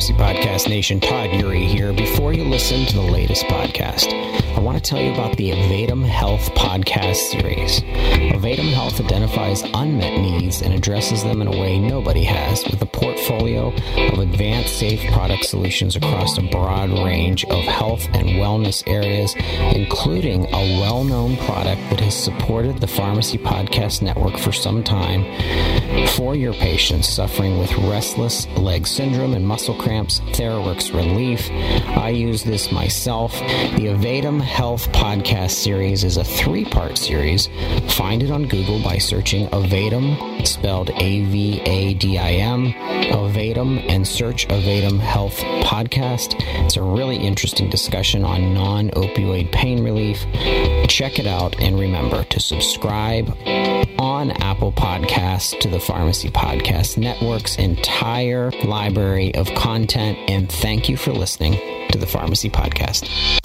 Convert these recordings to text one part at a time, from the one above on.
Pharmacy Podcast Nation. Todd Eury here. Before you listen to the latest podcast, I want to tell you about the Avadim Health podcast series. Avadim Health identifies unmet needs and addresses them in a way nobody has with a portfolio of advanced safe product solutions across a broad range of health and wellness areas, including a well known product that has supported the Pharmacy Podcast Network for some time for your patients suffering with restless leg syndrome and muscle cramps, TheraWorks Relief. I use this myself. The Avadim Health podcast series is a three part series. Find it on Google by searching Avadim, spelled A V A D I M, Avadim, and search Avadim Health podcast. It's a really interesting discussion on non opioid pain relief. Check it out and remember to subscribe on Apple Podcasts to the Pharmacy Podcast Network's entire library of content. And thank you for listening to the Pharmacy Podcast.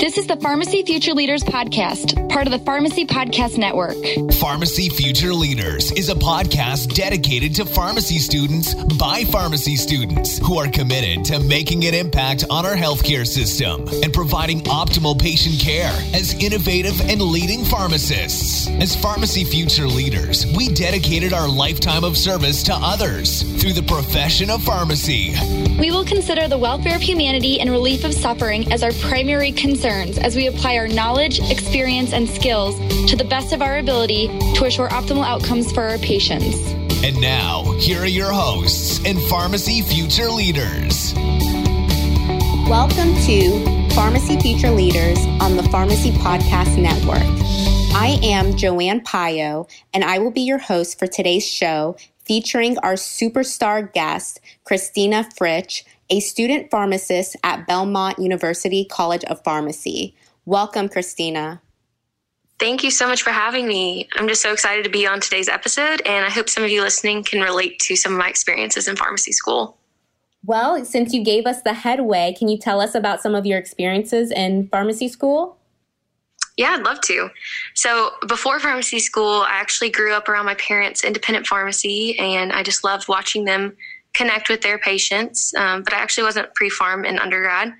This is the Pharmacy Future Leaders Podcast, part of the Pharmacy Podcast Network. Pharmacy Future Leaders is a podcast dedicated to pharmacy students by pharmacy students who are committed to making an impact on our healthcare system and providing optimal patient care as innovative and leading pharmacists. As Pharmacy Future Leaders, we dedicated our lifetime of service to others through the profession of pharmacy. We will consider the welfare of humanity and relief of suffering as our primary concerns as we apply our knowledge, experience, and skills to the best of our ability to assure optimal outcomes for our patients. And now, here are your hosts and Pharmacy Future Leaders. Welcome to Pharmacy Future Leaders on the Pharmacy Podcast Network. I am Joanne Pauyo, and I will be your host for today's show featuring our superstar guest, Christina Fritch, a student pharmacist at Belmont University College of Pharmacy. Welcome, Christina. Thank you so much for having me. I'm just so excited to be on today's episode, and I hope some of you listening can relate to some of my experiences in pharmacy school. Well, since you gave us the headway, can you tell us about some of your experiences in pharmacy school? Yeah, I'd love to. So, before pharmacy school, I actually grew up around my parents' independent pharmacy, and I just loved watching them connect with their patients. Um, but I actually wasn't pre pharm in undergrad.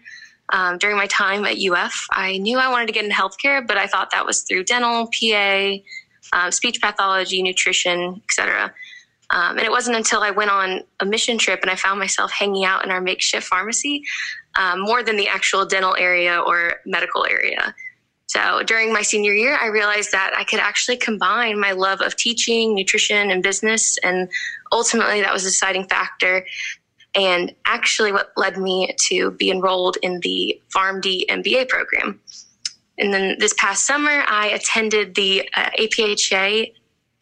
Um, during my time at UF, I knew I wanted to get into healthcare, but I thought that was through dental, PA, um, speech pathology, nutrition, etc. Um, and it wasn't until I went on a mission trip and I found myself hanging out in our makeshift pharmacy um, more than the actual dental area or medical area. So during my senior year, I realized that I could actually combine my love of teaching, nutrition, and business. And ultimately, that was a deciding factor. And actually, what led me to be enrolled in the PharmD MBA program. And then this past summer, I attended the uh, APHA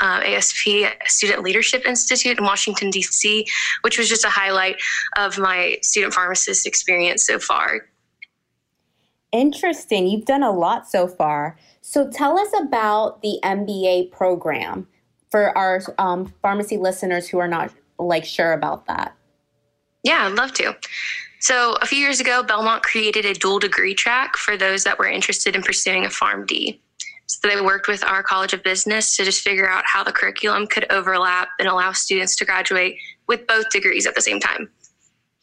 uh, ASP Student Leadership Institute in Washington, D.C., which was just a highlight of my student pharmacist experience so far. Interesting. You've done a lot so far. So tell us about the MBA program for our um, pharmacy listeners who are not like sure about that. Yeah, I'd love to. So a few years ago, Belmont created a dual degree track for those that were interested in pursuing a PharmD. So they worked with our College of Business to just figure out how the curriculum could overlap and allow students to graduate with both degrees at the same time.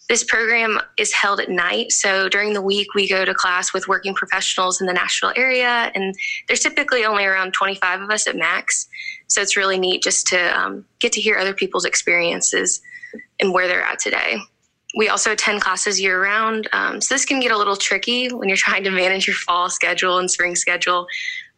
This program is held at night. So during the week, we go to class with working professionals in the Nashville area, and there's typically only around 25 of us at max. So it's really neat just to um, get to hear other people's experiences and where they're at today. We also attend classes year round. Um, so this can get a little tricky when you're trying to manage your fall schedule and spring schedule.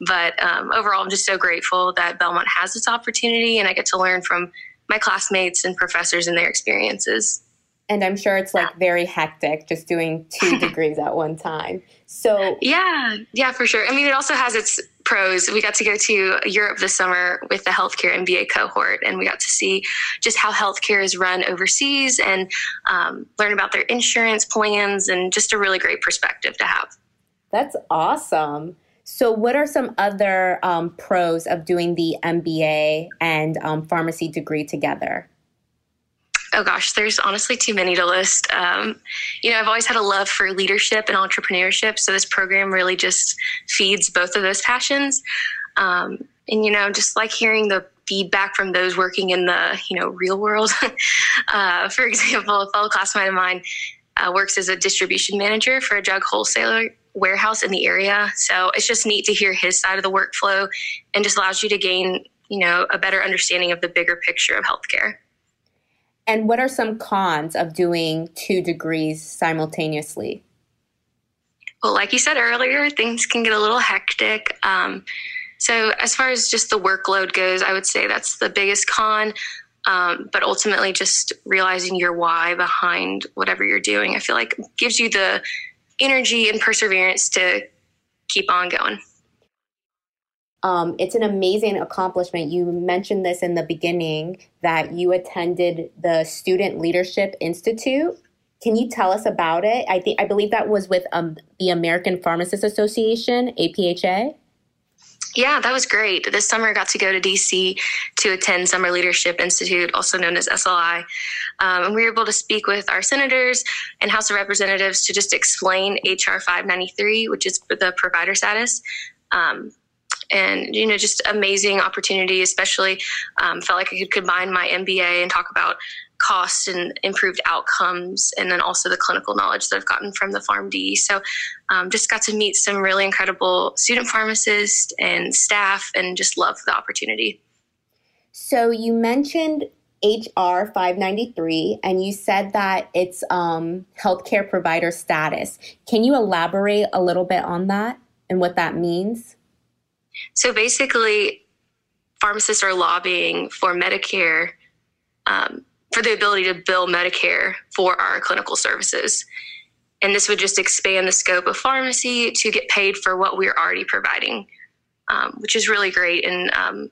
But um, overall, I'm just so grateful that Belmont has this opportunity and I get to learn from my classmates and professors and their experiences. And I'm sure it's like very hectic just doing two degrees at one time. So, yeah, yeah, for sure. I mean, it also has its pros. We got to go to Europe this summer with the healthcare MBA cohort, and we got to see just how healthcare is run overseas and um, learn about their insurance plans and just a really great perspective to have. That's awesome. So, what are some other um, pros of doing the MBA and um, pharmacy degree together? Oh gosh, there's honestly too many to list. Um, you know, I've always had a love for leadership and entrepreneurship, so this program really just feeds both of those passions. Um, and you know, just like hearing the feedback from those working in the you know real world. uh, for example, a fellow classmate of mine uh, works as a distribution manager for a drug wholesaler warehouse in the area. So it's just neat to hear his side of the workflow, and just allows you to gain you know a better understanding of the bigger picture of healthcare. And what are some cons of doing two degrees simultaneously? Well, like you said earlier, things can get a little hectic. Um, so, as far as just the workload goes, I would say that's the biggest con. Um, but ultimately, just realizing your why behind whatever you're doing, I feel like gives you the energy and perseverance to keep on going. Um, it's an amazing accomplishment. You mentioned this in the beginning that you attended the Student Leadership Institute. Can you tell us about it? I think I believe that was with um, the American Pharmacists Association, APHA. Yeah, that was great. This summer, I got to go to DC to attend Summer Leadership Institute, also known as SLI. Um, and we were able to speak with our senators and House of Representatives to just explain HR 593, which is the provider status. Um, and you know just amazing opportunity especially um, felt like i could combine my mba and talk about cost and improved outcomes and then also the clinical knowledge that i've gotten from the pharmd so um, just got to meet some really incredible student pharmacists and staff and just love the opportunity so you mentioned HR 593, and you said that it's um, healthcare provider status. Can you elaborate a little bit on that and what that means? So basically, pharmacists are lobbying for Medicare um, for the ability to bill Medicare for our clinical services. And this would just expand the scope of pharmacy to get paid for what we're already providing, um, which is really great and um,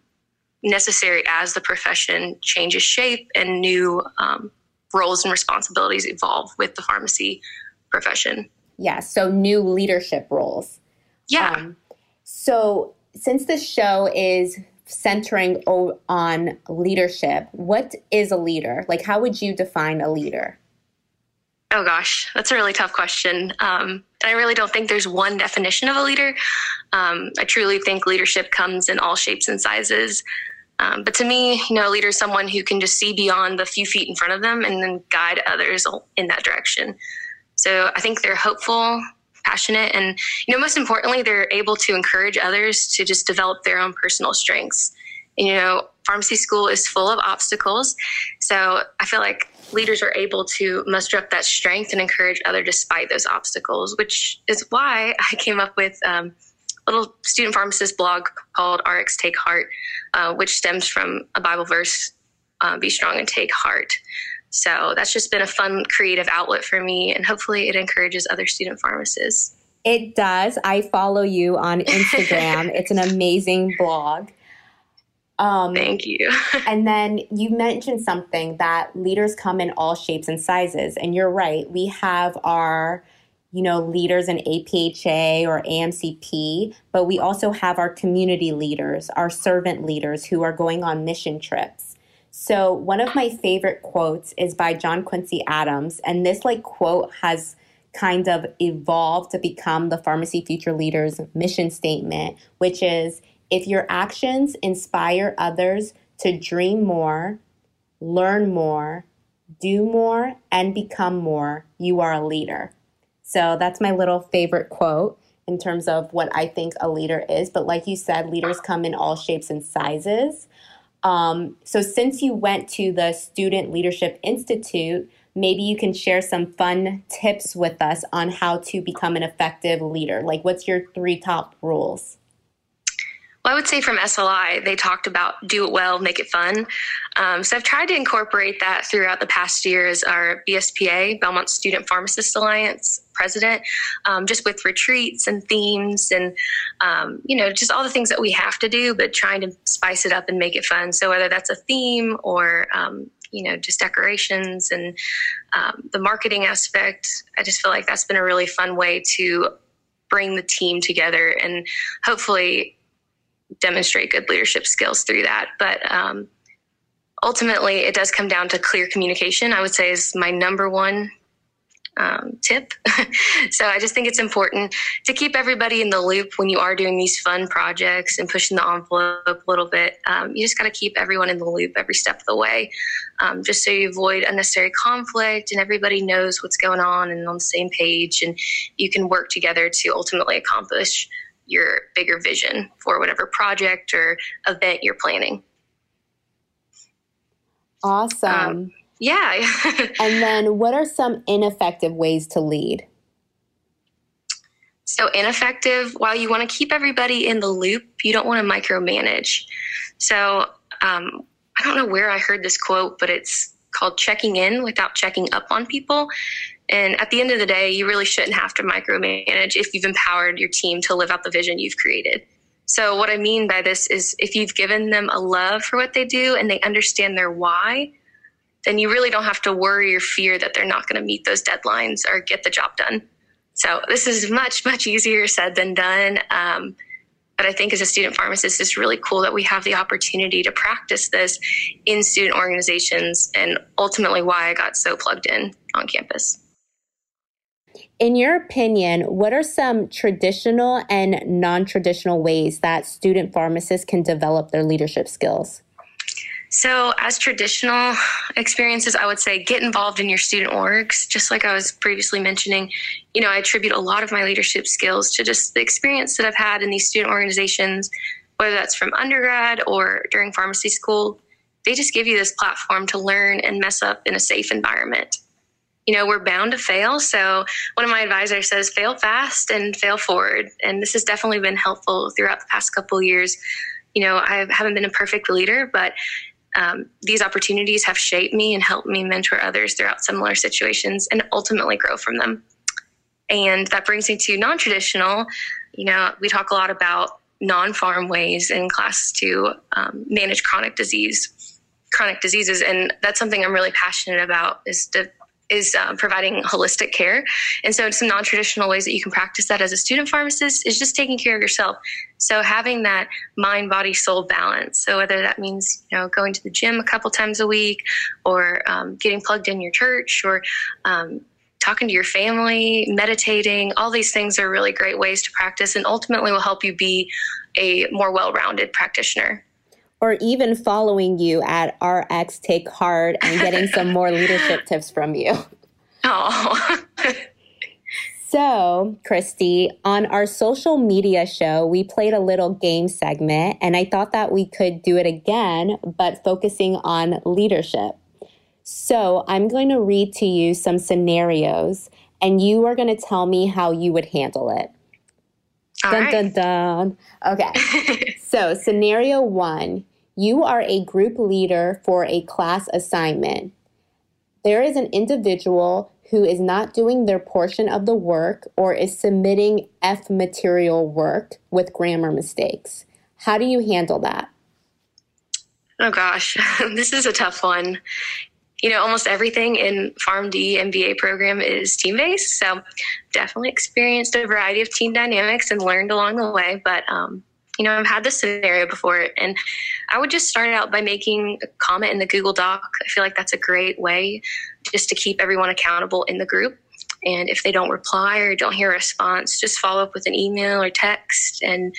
necessary as the profession changes shape and new um, roles and responsibilities evolve with the pharmacy profession. Yeah, so new leadership roles. Yeah. Um, so since the show is centering on leadership, what is a leader? Like, how would you define a leader? Oh gosh, that's a really tough question. Um, I really don't think there's one definition of a leader. Um, I truly think leadership comes in all shapes and sizes. Um, but to me, you know, a leader is someone who can just see beyond the few feet in front of them and then guide others in that direction. So I think they're hopeful, passionate. And you know most importantly they're able to encourage others to just develop their own personal strengths. You know pharmacy school is full of obstacles. So i feel like leaders are able to muster up that strength and encourage other despite those obstacles which is why i came up with um, a little student pharmacist blog called rx take heart uh, which stems from a bible verse uh, be strong and take heart so that's just been a fun creative outlet for me, and hopefully it encourages other student pharmacists. It does. I follow you on Instagram. it's an amazing blog. Um, Thank you. and then you mentioned something that leaders come in all shapes and sizes, and you're right. We have our you know, leaders in APHA or AMCP, but we also have our community leaders, our servant leaders who are going on mission trips. So, one of my favorite quotes is by John Quincy Adams, and this like quote has kind of evolved to become the Pharmacy Future Leaders mission statement, which is if your actions inspire others to dream more, learn more, do more, and become more, you are a leader. So that's my little favorite quote in terms of what I think a leader is. But like you said, leaders come in all shapes and sizes. Um, so, since you went to the Student Leadership Institute, maybe you can share some fun tips with us on how to become an effective leader. Like, what's your three top rules? Well, I would say from SLI, they talked about do it well, make it fun. Um, so I've tried to incorporate that throughout the past year as our BSPA, Belmont Student Pharmacist Alliance president, um, just with retreats and themes and, um, you know, just all the things that we have to do, but trying to spice it up and make it fun. So whether that's a theme or, um, you know, just decorations and um, the marketing aspect, I just feel like that's been a really fun way to bring the team together and hopefully demonstrate good leadership skills through that. But um, ultimately, it does come down to clear communication, I would say, is my number one um, tip. so I just think it's important to keep everybody in the loop when you are doing these fun projects and pushing the envelope a little bit. Um, you just got to keep everyone in the loop every step of the way, um, just so you avoid unnecessary conflict and everybody knows what's going on and on the same page, and you can work together to ultimately accomplish your bigger vision for whatever project or event you're planning. Awesome. Um, yeah. and then what are some ineffective ways to lead? So, ineffective, while you want to keep everybody in the loop, you don't want to micromanage. So, um, I don't know where I heard this quote, but it's called checking in without checking up on people. And at the end of the day, you really shouldn't have to micromanage if you've empowered your team to live out the vision you've created. So, what I mean by this is if you've given them a love for what they do and they understand their why, then you really don't have to worry or fear that they're not going to meet those deadlines or get the job done. So this is much, much easier said than done. Um, but I think as a student pharmacist, it's really cool that we have the opportunity to practice this in student organizations and ultimately why I got so plugged in on campus. In your opinion, what are some traditional and non traditional ways that student pharmacists can develop their leadership skills? So, as traditional experiences, I would say get involved in your student orgs. Just like I was previously mentioning, you know, I attribute a lot of my leadership skills to just the experience that I've had in these student organizations, whether that's from undergrad or during pharmacy school. They just give you this platform to learn and mess up in a safe environment. You know, we're bound to fail. So, one of my advisors says, fail fast and fail forward. And this has definitely been helpful throughout the past couple years you know, I haven't been a perfect leader, but um, these opportunities have shaped me and helped me mentor others throughout similar situations and ultimately grow from them. And that brings me to non traditional. You know, we talk a lot about non pharm ways in class to um, manage chronic disease, chronic diseases. And that's something I'm really passionate about is to is um, providing holistic care. And so, some non traditional ways that you can practice that as a student pharmacist is just taking care of yourself. So, having that mind, body, soul balance. So, whether that means, you know, going to the gym a couple times a week or um, getting plugged in your church or um, talking to your family, meditating, all these things are really great ways to practice and ultimately will help you be a more well rounded practitioner or even following you at RX Take Heart and getting some more leadership tips from you. Oh. so, Kristi, on our social media show, we played a little game segment, and I thought that we could do it again, but focusing on leadership. So, I'm going to read to you some scenarios, and you are going to tell me how you would handle it. All dun, right. dun, dun. Okay. so, scenario one you are a group leader for a class assignment. There is an individual who is not doing their portion of the work or is submitting F material work with grammar mistakes. How do you handle that? Oh gosh, this is a tough one. You know, almost everything in PharmD MBA program is team based. So definitely experienced a variety of team dynamics and learned along the way. But um, you know, I've had this scenario before, and I would just start out by making a comment in the Google Doc. I feel like that's a great way just to keep everyone accountable in the group. And if they don't reply or don't hear a response, just follow up with an email or text. And,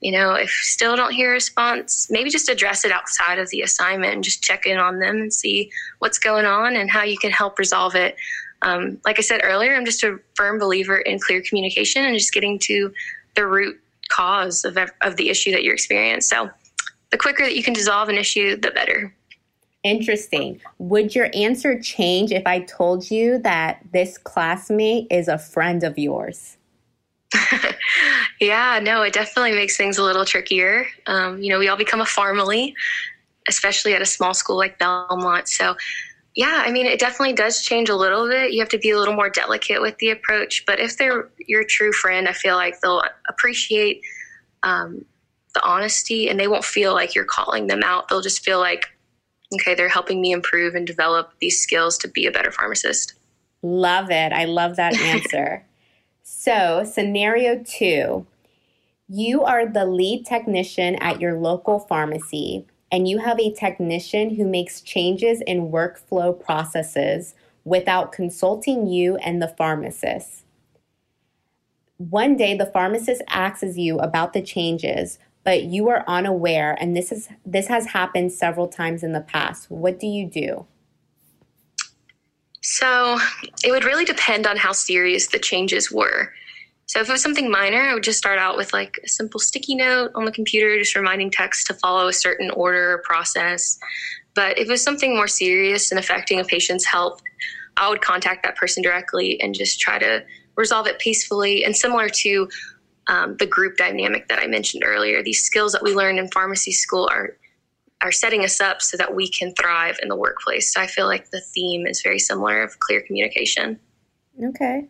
you know, if still don't hear a response, maybe just address it outside of the assignment and just check in on them and see what's going on and how you can help resolve it. Um, like I said earlier, I'm just a firm believer in clear communication and just getting to the root cause of, of the issue that you're experiencing. So the quicker that you can dissolve an issue, the better. Interesting. Would your answer change if I told you that this classmate is a friend of yours? yeah, no, it definitely makes things a little trickier. Um, you know, we all become a family, especially at a small school like Belmont. So yeah, I mean, it definitely does change a little bit. You have to be a little more delicate with the approach. But if they're your true friend, I feel like they'll appreciate um, the honesty and they won't feel like you're calling them out. They'll just feel like, okay, they're helping me improve and develop these skills to be a better pharmacist. Love it. I love that answer. so, scenario two you are the lead technician at your local pharmacy and you have a technician who makes changes in workflow processes without consulting you and the pharmacist. One day, the pharmacist asks you about the changes, but you are unaware, and this is this has happened several times in the past. What do you do? So it would really depend on how serious the changes were. So if it was something minor, I would just start out with like a simple sticky note on the computer, just reminding text to follow a certain order or process. But if it was something more serious and affecting a patient's health, I would contact that person directly and just try to resolve it peacefully. And similar to um, the group dynamic that I mentioned earlier, these skills that we learned in pharmacy school are are setting us up so that we can thrive in the workplace. So I feel like the theme is very similar of clear communication. Okay.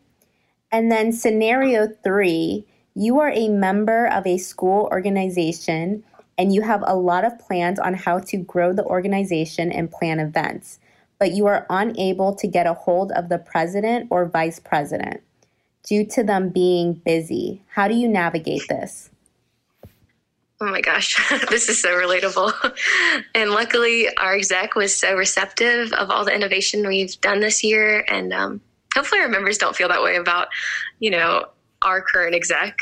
And then scenario three, you are a member of a school organization and you have a lot of plans on how to grow the organization and plan events, but you are unable to get a hold of the president or vice president due to them being busy. How do you navigate this? Oh my gosh, this is so relatable. and luckily, our exec was so receptive of all the innovation we've done this year. And um, hopefully our members don't feel that way about, you know, our current exec.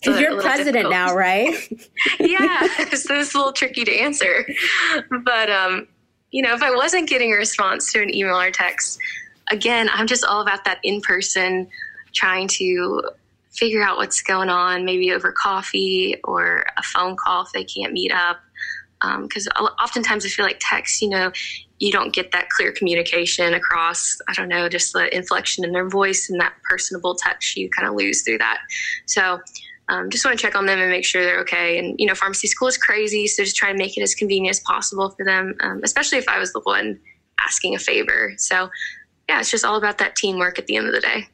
Because you're president difficult. now, right? yeah, so it's a little tricky to answer. But, um, you know, if I wasn't getting a response to an email or text, again, I'm just all about that in person, trying to figure out what's going on, maybe over coffee or a phone call if they can't meet up. Because um, oftentimes I feel like text, you know, you don't get that clear communication across i don't know just the inflection in their voice and that personable touch you kind of lose through that. So um, just want to check on them and make sure they're okay. And you know pharmacy school is crazy so just try to make it as convenient as possible for them um, especially if i was the one asking a favor. So yeah it's just all about that teamwork at the end of the day.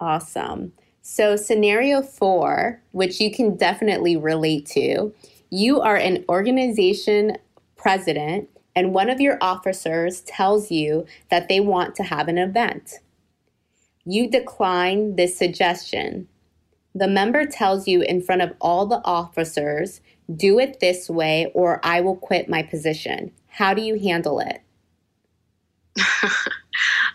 Awesome. So scenario four which you can definitely relate to you are an organization president and one of your officers tells you that they want to have an event. You decline this suggestion. The member tells you in front of all the officers, do it this way or I will quit my position. How do you handle it?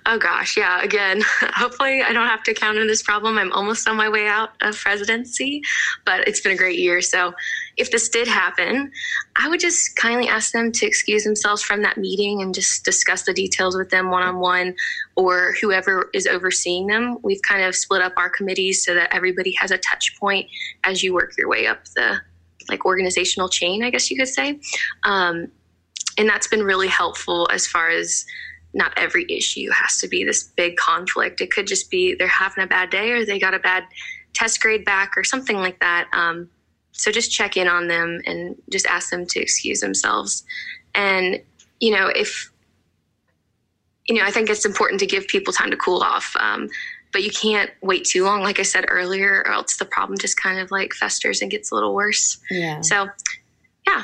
Oh gosh, yeah. Again, hopefully I don't have to counter this problem. I'm almost on my way out of presidency, but it's been a great year. So if this did happen, I would just kindly ask them to excuse themselves from that meeting and just discuss the details with them one on one or whoever is overseeing them. We've kind of split up our committees so that everybody has a touch point as you work your way up the like organizational chain, I guess you could say. Um, and that's been really helpful as far as not every issue has to be this big conflict. It could just be they're having a bad day or they got a bad test grade back or something like that. Um, so just check in on them and just ask them to excuse themselves. And, you know, if, you know, I think it's important to give people time to cool off. Um, but you can't wait too long, like I said earlier, or else the problem just kind of like festers and gets a little worse. Yeah. So, yeah,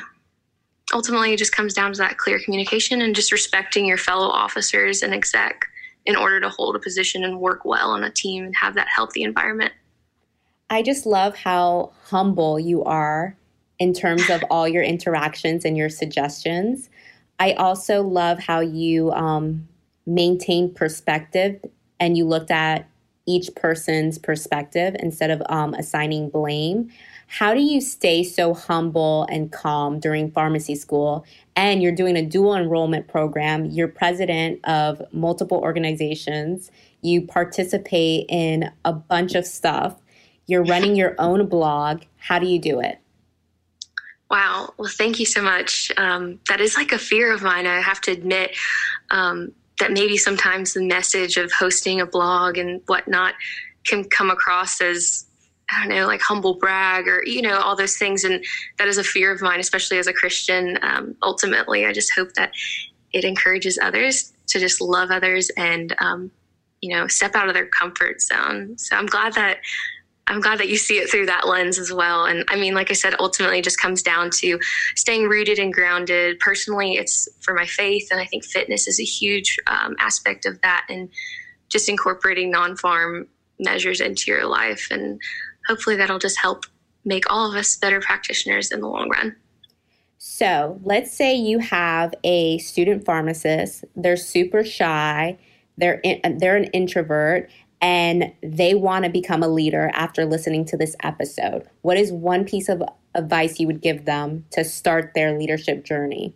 ultimately it just comes down to that clear communication and just respecting your fellow officers and exec in order to hold a position and work well on a team and have that healthy environment. I just love how humble you are in terms of all your interactions and your suggestions. I also love how you um, maintain perspective and you looked at each person's perspective instead of um, assigning blame. How do you stay so humble and calm during pharmacy school? And you're doing a dual enrollment program. You're president of multiple organizations. You participate in a bunch of stuff. You're running your own blog. How do you do it? Wow. Well, thank you so much. Um, that is like a fear of mine. I have to admit um, that maybe sometimes the message of hosting a blog and whatnot can come across as I don't know, like humble brag or, you know, all those things. And that is a fear of mine, especially as a Christian. Um, ultimately, I just hope that it encourages others to just love others and, um, you know, step out of their comfort zone. So I'm glad that. I'm glad that you see it through that lens as well. And I mean, like I said, ultimately just comes down to staying rooted and grounded. Personally, it's for my faith. And I think fitness is a huge um, aspect of that. And just incorporating non pharm measures into your life. And hopefully that'll just help make all of us better practitioners in the long run. So let's say you have a student pharmacist, they're super shy, they're, in, they're an introvert, and they want to become a leader after listening to this episode. What is one piece of advice you would give them to start their leadership journey?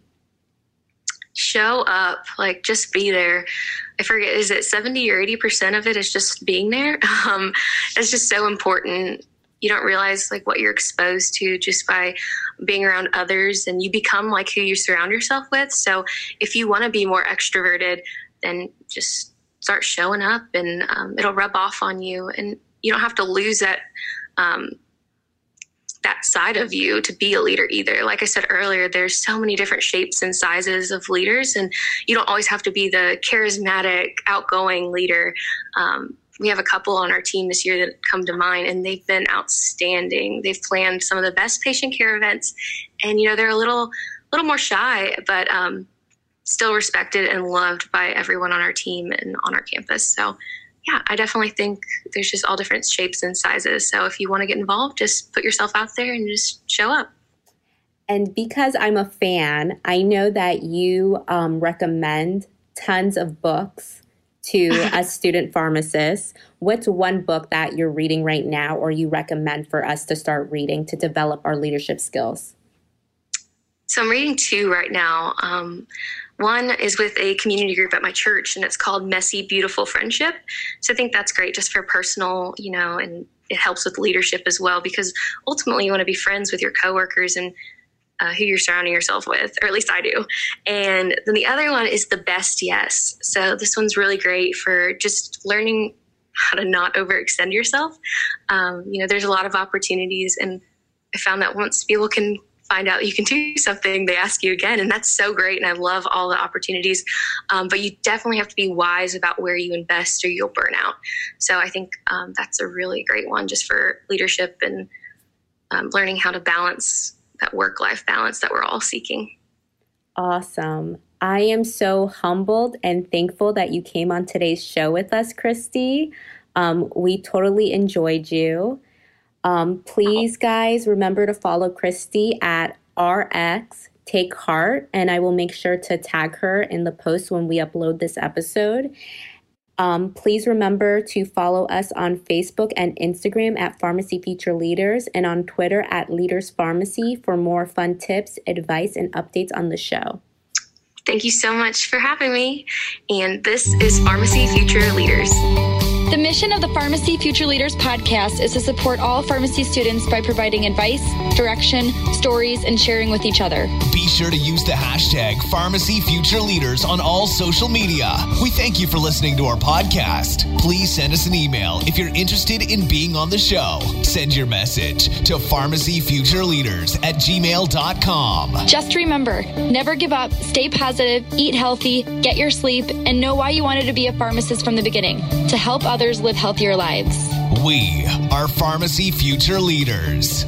Show up, like just be there. I forget, is it 70 or 80% of it is just being there? Um, it's just so important. You don't realize like what you're exposed to just by being around others and you become like who you surround yourself with. So if you want to be more extroverted, then just start showing up and um, it'll rub off on you and you don't have to lose that um, that side of you to be a leader either. Like i said earlier there's so many different shapes and sizes of leaders and you don't always have to be the charismatic outgoing leader. Um, we have a couple on our team this year that come to mind and they've been outstanding. They've planned some of the best patient care events and you know they're a little little more shy but um, still respected and loved by everyone on our team and on our campus. So, yeah, I definitely think there's just all different shapes and sizes. So, if you want to get involved, just put yourself out there and just show up. And because I'm a fan, I know that you um, recommend tons of books to a student pharmacist. What's one book that you're reading right now or you recommend for us to start reading to develop our leadership skills? So I'm reading two right now. Um, one is with a community group at my church, and it's called Messy Beautiful Friendship. So I think that's great just for personal, you know, and it helps with leadership as well because ultimately you want to be friends with your coworkers and uh, who you're surrounding yourself with, or at least I do. And then the other one is the best yes. So this one's really great for just learning how to not overextend yourself. Um, you know, there's a lot of opportunities, and I found that once people can find out you can do something, they ask you again. And that's so great. And I love all the opportunities. Um, but you definitely have to be wise about where you invest or you'll burn out. So I think um, that's a really great one just for leadership and um, learning how to balance that work life balance that we're all seeking. Awesome. I am so humbled and thankful that you came on today's show with us, Kristi. Um, we totally enjoyed you. Um, please, guys, remember to follow Kristi at RX Take Heart, and I will make sure to tag her in the post when we upload this episode. Um, please remember to follow us on Facebook and Instagram at Pharmacy Future Leaders and on Twitter at Leaders Pharmacy for more fun tips, advice, and updates on the show. Thank you so much for having me. And this is Pharmacy Future Leaders. The mission of the Pharmacy Future Leaders podcast is to support all pharmacy students by providing advice, direction, stories, and sharing with each other. Be sure to use the hashtag Pharmacy Future Leaders on all social media. We thank you for listening to our podcast. Please send us an email if you're interested in being on the show. Send your message to pharmacyfutureleaders at gmail.com. Just remember never give up, stay positive, eat healthy, get your sleep, and know why you wanted to be a pharmacist from the beginning to help others live healthier lives. We are Pharmacy Future Leaders.